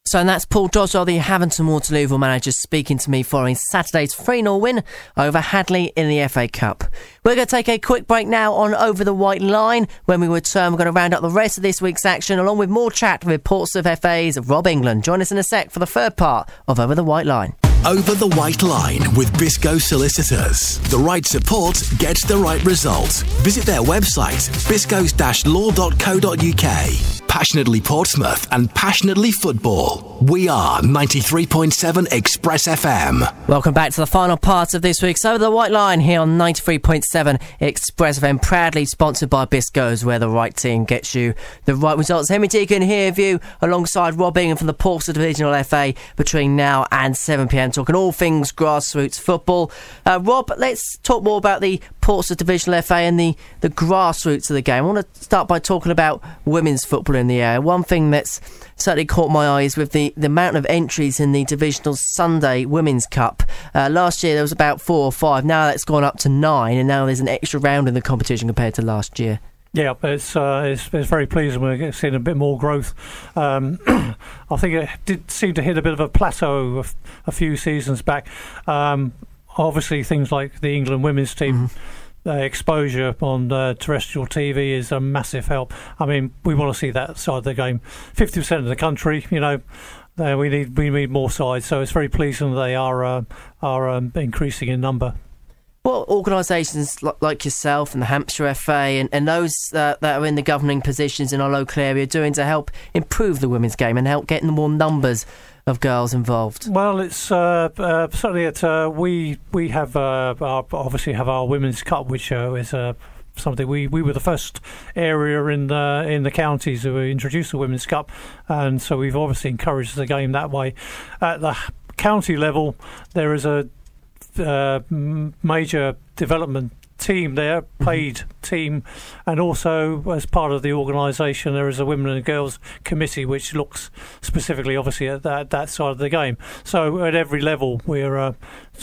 So, and that's Paul Doswell, the Havant and Waterloo manager, speaking to me following Saturday's 3 0 win over Hadley in the FA Cup. We're going to take a quick break now on Over the White Line. When we return, we're going to round up the rest of this week's action along with more chat with Portsmouth FA's Rob England. Join us in a sec for the third part of Over the White Line. Over the White Line with Biscoes Solicitors. The right support gets the right result. Visit their website, biscoes-law.co.uk passionately Portsmouth and passionately football. We are 93.7 Express FM. Welcome back to the final part of this week's Over the White Line here on 93.7 Express FM, proudly sponsored by Biscoes, where the right team gets you the right results. Henry Deacon here with you alongside Rob Ingham from the Portsmouth Divisional FA between now and 7pm, talking all things grassroots football. Uh, Rob, let's talk more about the Portsmouth Divisional FA and the, the grassroots of the game. I want to start by talking about women's football in the air. One thing that's certainly caught my eyes with the, the amount of entries in the Divisional Sunday Women's Cup. Uh, last year there was about four or five. Now that's gone up to nine, and now there's an extra round in the competition compared to last year. Yeah, it's, uh, it's, it's very pleasing. We're seeing a bit more growth. Um, I think it did seem to hit a bit of a plateau a, a few seasons back. Um, obviously, things like the England women's team. Mm-hmm exposure on uh, terrestrial TV is a massive help. I mean, we want to see that side of the game. Fifty percent of the country, you know, uh, we need we need more sides. So it's very pleasing that they are uh, are um, increasing in number. What organisations like yourself and the Hampshire FA and, and those uh, that are in the governing positions in our local area doing to help improve the women's game and help getting more numbers of girls involved? Well, it's uh, uh, certainly at uh, we we have uh, our, obviously have our women's cup, which uh, is uh, something we, we were the first area in the in the counties who introduced the women's cup, and so we've obviously encouraged the game that way. At the county level, there is a major development team there, mm-hmm. paid team, and also as part of the organisation, there is a women and girls committee which looks specifically, obviously, at that, that side of the game. So at every level, we're uh,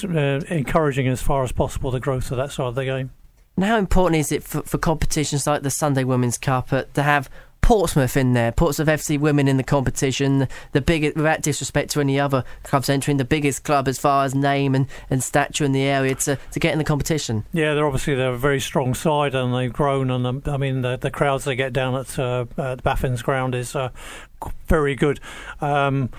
uh, encouraging as far as possible the growth of that side of the game. And how important is it for, for competitions like the Sunday Women's Cup uh, to have Portsmouth in there, Portsmouth FC women in the competition, the biggest, without disrespect to any other clubs entering, the biggest club as far as name and, and stature in the area to, to get in the competition. Yeah, they're obviously they're a very strong side and they've grown, and um, I mean the, the crowds they get down at, uh, at Baffins ground is uh, very good. Um,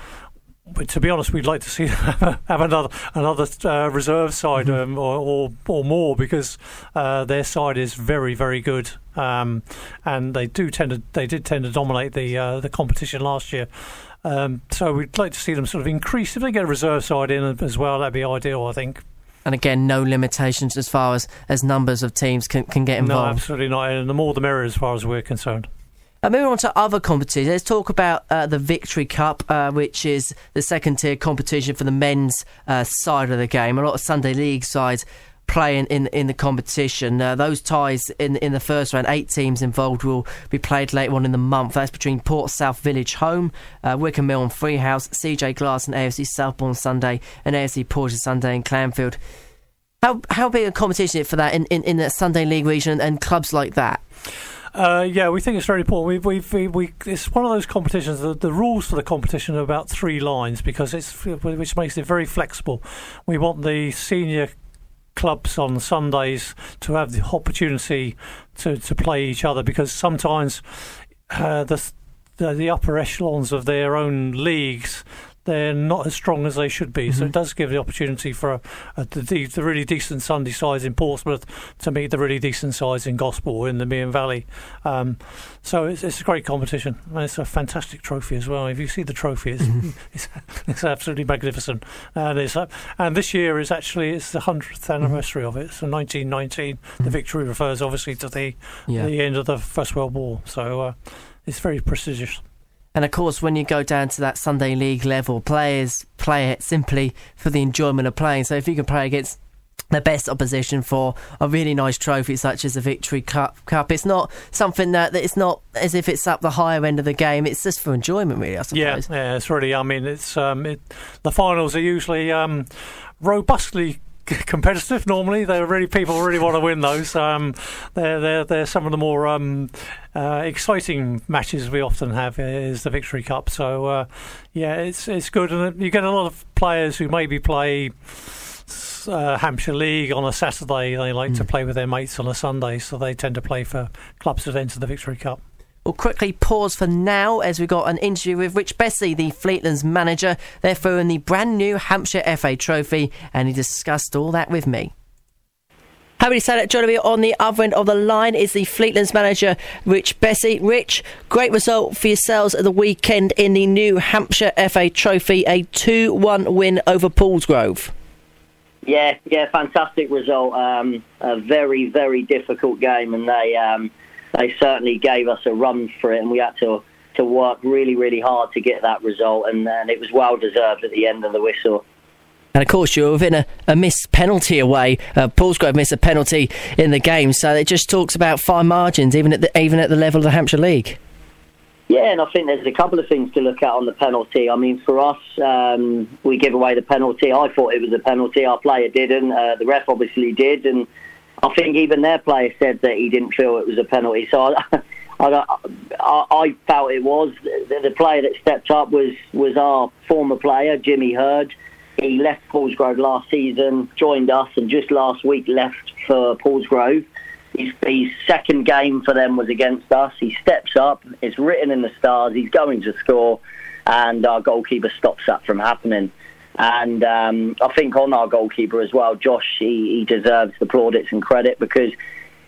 but to be honest, we'd like to see have another another uh, reserve side mm-hmm. um, or, or, or more because uh, their side is very very good, um, and they do tend to they did tend to dominate the uh, the competition last year. Um, so we'd like to see them sort of increase if they get a reserve side in as well. That'd be ideal, I think. And again, no limitations as far as, as numbers of teams can, can get involved. No, absolutely not. And the more the merrier, as far as we're concerned. Uh, moving on to other competitions, let's talk about uh, the Victory Cup, uh, which is the second tier competition for the men's uh, side of the game. A lot of Sunday League sides playing in in the competition. Uh, those ties in in the first round, eight teams involved, will be played later on in the month. That's between Port South Village home, uh, Wycombe Mill and Freehouse, CJ Glass and AFC Southbourne Sunday, and AFC Porter Sunday in Clanfield. How how big a competition is it for that in, in, in the Sunday League region and clubs like that? Uh, yeah, we think it's very important. We've, we've, we, it's one of those competitions. The, the, rules for the competition are about three lines because it's which makes it very flexible. We want the senior clubs on Sundays to have the opportunity to, to play each other because sometimes uh, the, the, the upper echelons of their own leagues they're not as strong as they should be. Mm-hmm. So it does give the opportunity for a, a, the, the, really decent Sunday sides in Portsmouth to meet the really decent sides in Gosport in the Meon Valley. Um, so it's, it's, a great competition. And it's a fantastic trophy as well. If you see the trophy, it's, mm-hmm. it's, it's, absolutely magnificent. And it's uh, and this year is actually it's the hundredth mm-hmm. anniversary mm-hmm. of it. So 1919. The mm-hmm. victory refers obviously to the yeah. the end of the First World War. So uh, it's very prestigious. And of course, when you go down to that Sunday League level, players play it simply for the enjoyment of playing. So if you can play against the best opposition for a really nice trophy such as the Victory Cup. Cup. It's not something that, that it's not as if it's up the higher end of the game. It's just for enjoyment, really. I suppose. Yeah, yeah. It's really. I mean, it's um, it, the finals are usually um, robustly competitive. Normally, they're really people really want to win those. Um, they're they're they're some of the more um, uh, exciting matches we often have is the Victory Cup. So uh, yeah, it's it's good, and you get a lot of players who maybe play. Uh, Hampshire League on a Saturday. They like mm. to hmm. play with their mates on a Sunday, so they tend to play for clubs that enter the Victory Cup. We'll quickly pause for now as we got an interview with Rich Bessie, the Fleetlands manager. They're throwing the brand new Hampshire FA Trophy, and he discussed all that with me. Happy that joining me on the other end of the line is the Fleetlands manager, Rich Bessie. Rich, great result for yourselves at the weekend in the new Hampshire FA Trophy, a 2 1 win over Paulsgrove. Yeah, yeah, fantastic result. Um, a very, very difficult game, and they. Um, they certainly gave us a run for it, and we had to to work really, really hard to get that result, and, and it was well deserved at the end of the whistle. And of course, you're within a, a missed penalty away. Uh, Paulsgrove missed a penalty in the game, so it just talks about fine margins, even at the, even at the level of the Hampshire League. Yeah, and I think there's a couple of things to look at on the penalty. I mean, for us, um, we give away the penalty. I thought it was a penalty. Our player didn't. Uh, the ref obviously did, and I think even their player said that he didn't feel it was a penalty. So I, I, I felt it was. The, the, player that stepped up was, was our former player, Jimmy Hurd. He left Paulsgrove last season, joined us, and just last week left for Paulsgrove. His, his second game for them was against us. He steps up. It's written in the stars. He's going to score, and our goalkeeper stops that from happening. And um, I think on our goalkeeper as well, Josh, he, he deserves the plaudits and credit because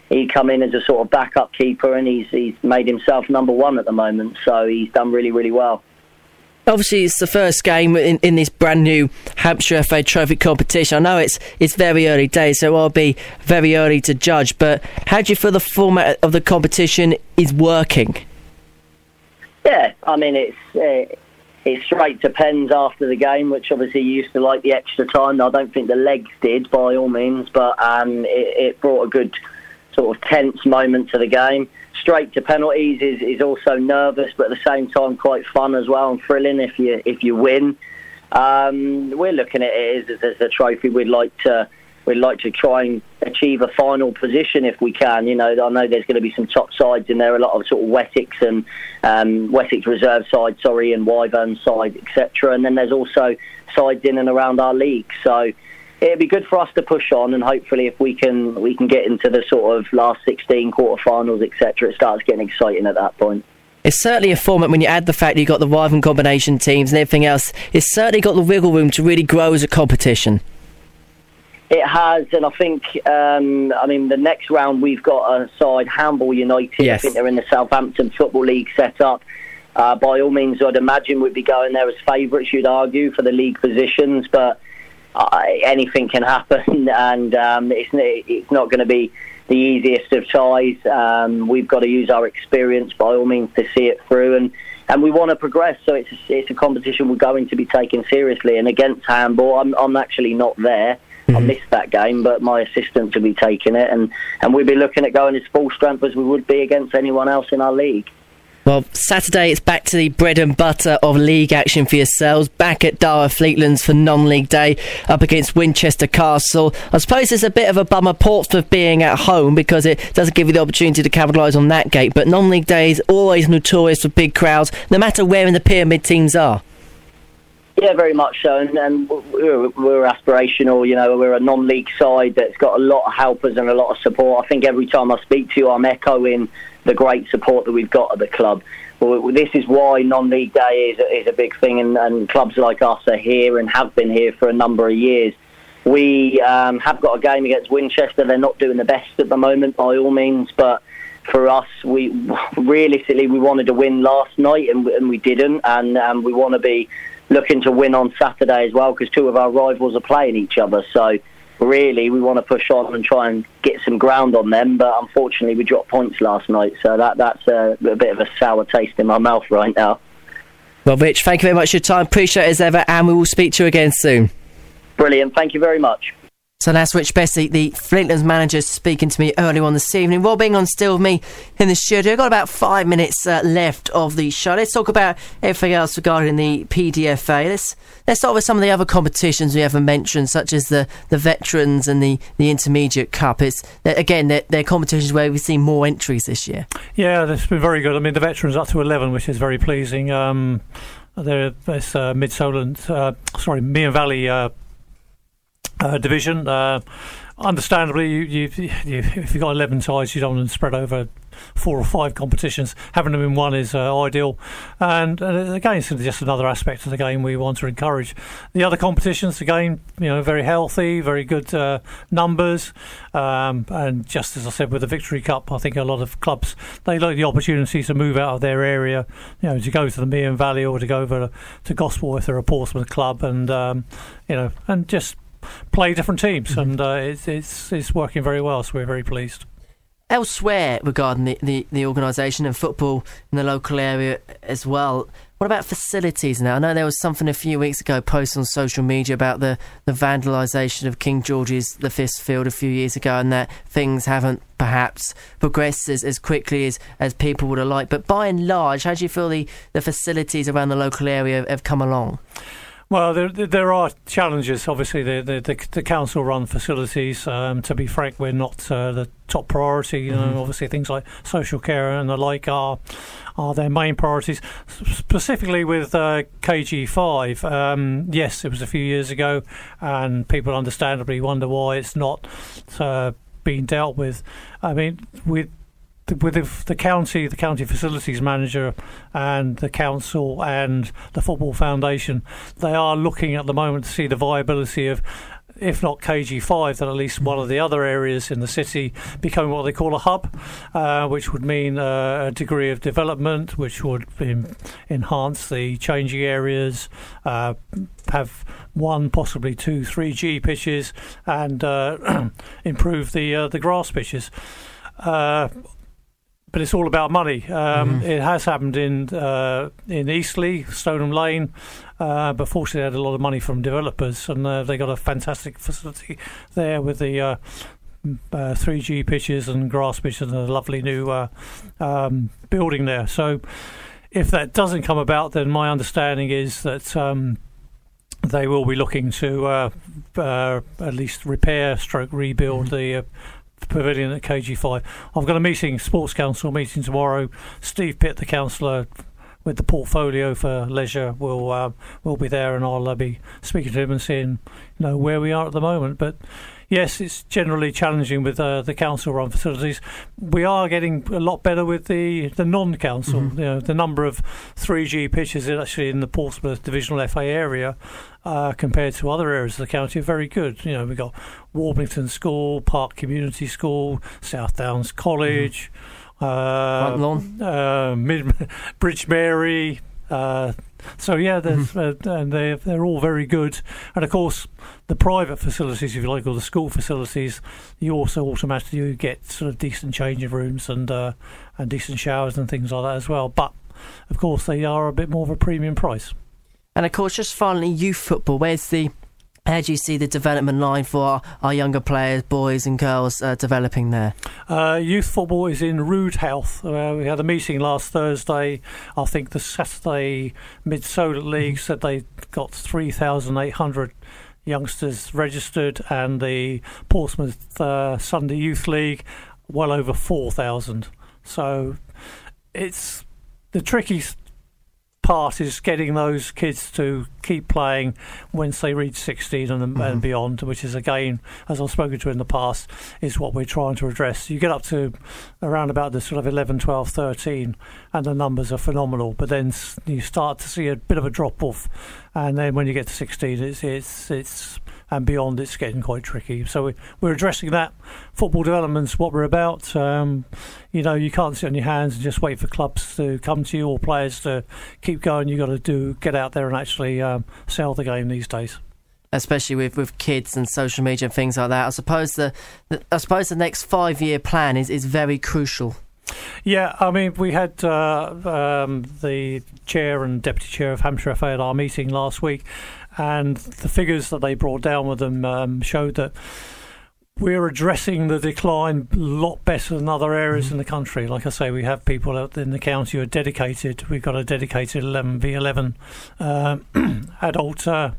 he come in as a sort of backup keeper and he's he's made himself number one at the moment. So he's done really really well. Obviously, it's the first game in, in this brand new Hampshire FA Trophy competition. I know it's it's very early days, so I'll be very early to judge. But how do you feel the format of the competition is working? Yeah, I mean it's. Uh, it's straight to pens after the game, which obviously used to like the extra time. I don't think the legs did by all means, but um, it, it, brought a good sort of tense moment to the game. Straight to penalties is, is also nervous, but at the same time quite fun as well and thrilling if you if you win. Um, we're looking at it as, as a trophy we'd like to we'd like to try and achieve a final position if we can. You know, I know there's going to be some top sides in there, a lot of sort of Wessex and um, Wessex reserve side, sorry, and Wyvern side, etc. And then there's also sides in and around our league. So it'd be good for us to push on, and hopefully, if we can, we can get into the sort of last 16 quarterfinals, etc. It starts getting exciting at that point. It's certainly a format when you add the fact that you've got the Wyvern combination teams and everything else. It's certainly got the wiggle room to really grow as a competition. It has, and I think, um, I mean, the next round we've got a side, Hamble United. Yes. I think they're in the Southampton Football League setup. Uh, by all means, I'd imagine we'd be going there as favourites, you'd argue, for the league positions, but uh, anything can happen, and um, it's, it's not going to be the easiest of ties. Um, we've got to use our experience by all means to see it through, and, and we want to progress. So it's a, it's a competition we're going to be taking seriously. And against Hamble, I'm, I'm actually not there. I missed that game, but my assistants will be taking it, and, and we'll be looking at going as full strength as we would be against anyone else in our league. Well, Saturday it's back to the bread and butter of league action for yourselves. Back at Dara Fleetlands for non-league day, up against Winchester Castle. I suppose it's a bit of a bummer Portsmouth being at home because it doesn't give you the opportunity to capitalise on that gate. But non-league day is always notorious for big crowds, no matter where in the pyramid teams are. Yeah, very much so, and, and we're, we're aspirational. You know, we're a non-league side that's got a lot of helpers and a lot of support. I think every time I speak to you, I'm echoing the great support that we've got at the club. Well, this is why non-league day is, is a big thing, and, and clubs like us are here and have been here for a number of years. We um, have got a game against Winchester. They're not doing the best at the moment, by all means, but for us, we realistically we wanted to win last night and, and we didn't, and we want to be looking to win on Saturday as well because two of our rivals are playing each other. So really, we want to push on and try and get some ground on them. But unfortunately, we dropped points last night, so that that's a, a bit of a sour taste in my mouth right now. Well, Rich, thank you very much for your time. Appreciate it as ever, and we will speak to you again soon. Brilliant. Thank you very much. So that's Rich Bessie, the Fleetlands manager, speaking to me earlier on this evening. Rob being on still with me in the studio. Got about five minutes uh, left of the show. Let's talk about everything else regarding the PDFA. Let's let's start with some of the other competitions we haven't mentioned, such as the, the veterans and the, the intermediate cup. It's again they're, they're competitions where we've seen more entries this year. Yeah, that's been very good. I mean, the veterans up to eleven, which is very pleasing. Um, there, there's uh, Mid Solent, uh, sorry, Meon Valley. Uh, uh, division. Uh, understandably, you, you, you, if you've got 11 ties, you don't want to spread over four or five competitions. Having them in one is uh, ideal. And uh, again, it's just another aspect of the game we want to encourage. The other competitions, again, you know, very healthy, very good uh, numbers. Um, and just as I said with the Victory Cup, I think a lot of clubs they like the opportunity to move out of their area, you know, to go to the Meon Valley or to go over to Gosport if they're a Portsmouth club, and um, you know, and just play different teams, mm-hmm. and uh, it's, it's it's working very well. So we're very pleased. Elsewhere regarding the, the, the organisation and football in the local area as well, what about facilities now? I know there was something a few weeks ago posted on social media about the, the vandalisation of King George's the Fifth Field a few years ago and that things haven't perhaps progressed as, as quickly as, as people would have liked. But by and large, how do you feel the, the facilities around the local area have, have come along? Well, there there are challenges. Obviously, the the, the, the council run facilities. Um, to be frank, we're not uh, the top priority. You know, mm-hmm. obviously things like social care and the like are are their main priorities. Specifically with uh, KG5, um, yes, it was a few years ago, and people understandably wonder why it's not uh, being dealt with. I mean, with with the, the, county, the county facilities manager, and the council and the football foundation, they are looking at the moment to see the viability of. If not KG5, then at least one of the other areas in the city becoming what they call a hub, uh, which would mean uh, a degree of development, which would enhance the changing areas, uh, have one, possibly two, three G pitches, and uh, improve the uh, the grass pitches Uh, but it's all about money. Um, mm-hmm. It has happened in uh, in Eastleigh, Stoneham Lane, uh, but fortunately, they had a lot of money from developers, and uh, they got a fantastic facility there with the. Uh, 3G pitches and grass pitches and a lovely new uh, um, building there. So, if that doesn't come about, then my understanding is that um, they will be looking to uh, at least repair, stroke rebuild mm-hmm. the pavilion at KG5. I've got a meeting, Sports Council meeting tomorrow. Steve Pitt, the councillor with the portfolio for leisure, will uh, will be there, and I'll uh, be speaking to him and seeing you know where we are at the moment. But yes, it's generally challenging with uh, the council-run facilities. We are getting a lot better with the, the non-council. Mm-hmm. You know, the number of 3G pitches actually in the Portsmouth Divisional FA area uh, compared to other areas of the county are very good. You know, we've got Warblington School, Park Community School, South Downs College. Mm-hmm. Uh, uh, Mid- Bridgemary, Uh, so yeah, mm-hmm. uh, and they're they're all very good. And of course, the private facilities, if you like, or the school facilities, you also automatically get sort of decent changing rooms and uh, and decent showers and things like that as well. But of course, they are a bit more of a premium price. And of course, just finally, youth football. Where's the how do you see the development line for our, our younger players, boys and girls, uh, developing there? Uh, youth football is in rude health. Uh, we had a meeting last Thursday. I think the Saturday Mid Solent League said they got 3,800 youngsters registered, and the Portsmouth uh, Sunday Youth League well over 4,000. So it's the tricky part is getting those kids to keep playing once they reach 16 and, mm-hmm. and, beyond, which is again, as I've spoken to in the past, is what we're trying to address. You get up to around about the sort of 11, 12, 13, and the numbers are phenomenal, but then you start to see a bit of a drop off, and then when you get to 16, it's it's it's and beyond, it's getting quite tricky. So we're addressing that. Football development's what we're about. Um, you know, you can't sit on your hands and just wait for clubs to come to you or players to keep going. You've got to do get out there and actually um, sell the game these days especially with, with kids and social media and things like that. I suppose the, the I suppose the next five year plan is, is very crucial. Yeah, I mean, we had uh, um, the chair and deputy chair of Hampshire FA at our meeting last week, and the figures that they brought down with them um, showed that we're addressing the decline a lot better than other areas mm-hmm. in the country. Like I say, we have people out in the county who are dedicated. We've got a dedicated 11v11 uh, adult uh,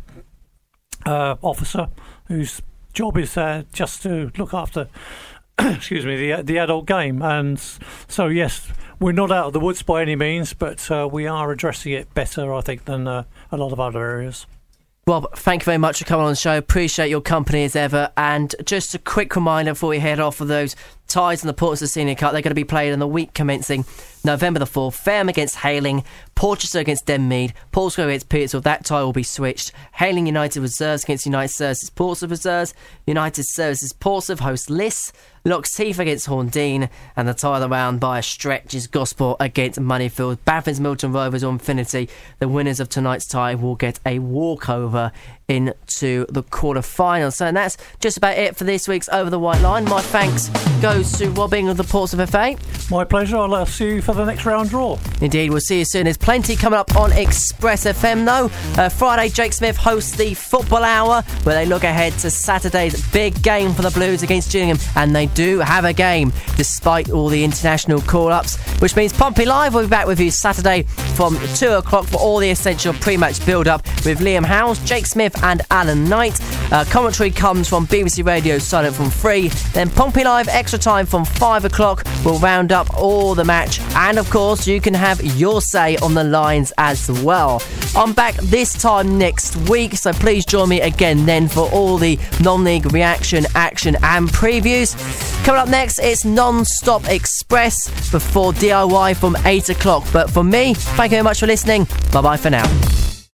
uh, officer whose job is just to look after. excuse me, the the adult game, and so yes, we're not out of the woods by any means, but uh, we are addressing it better, I think, than uh, a lot of other areas. Rob, thank you very much for coming on the show. Appreciate your company as ever. And just a quick reminder before we head off for those ties in the Portsmouth Senior Cup. They're going to be played in the week commencing November the 4th. Fareham against Hayling, Portchester against Denmead, Portsmouth against Petersfield. That tie will be switched. Hayling United Reserves against United Services Portsmouth Reserves. United Services Portsmouth host Liss. Locks Heath against Horndean, and the tie of the round by a stretch is Gosport against Moneyfield. Baffins Milton Rovers or Infinity. The winners of tonight's tie will get a walkover into the quarter-final. So, and that's just about it for this week's Over the White Line. My thanks goes to Robbing of the Portsmouth FA. My pleasure. I'll see you for the next round draw. Indeed, we'll see you soon. There's plenty coming up on Express FM, though. Uh, Friday, Jake Smith hosts the Football Hour, where they look ahead to Saturday's big game for the Blues against Gillingham, and they do have a game despite all the international call-ups, which means Pompey Live will be back with you Saturday from two o'clock for all the essential pre-match build-up with Liam Howes, Jake Smith, and Alan Knight. Uh, commentary comes from BBC Radio Solent from 3. Then Pompey Live extra time from 5 o'clock will round up all the match. And of course, you can have your say on the lines as well. I'm back this time next week, so please join me again then for all the non league reaction, action, and previews. Coming up next, it's Non Stop Express before DIY from 8 o'clock. But for me, thank you very much for listening. Bye bye for now.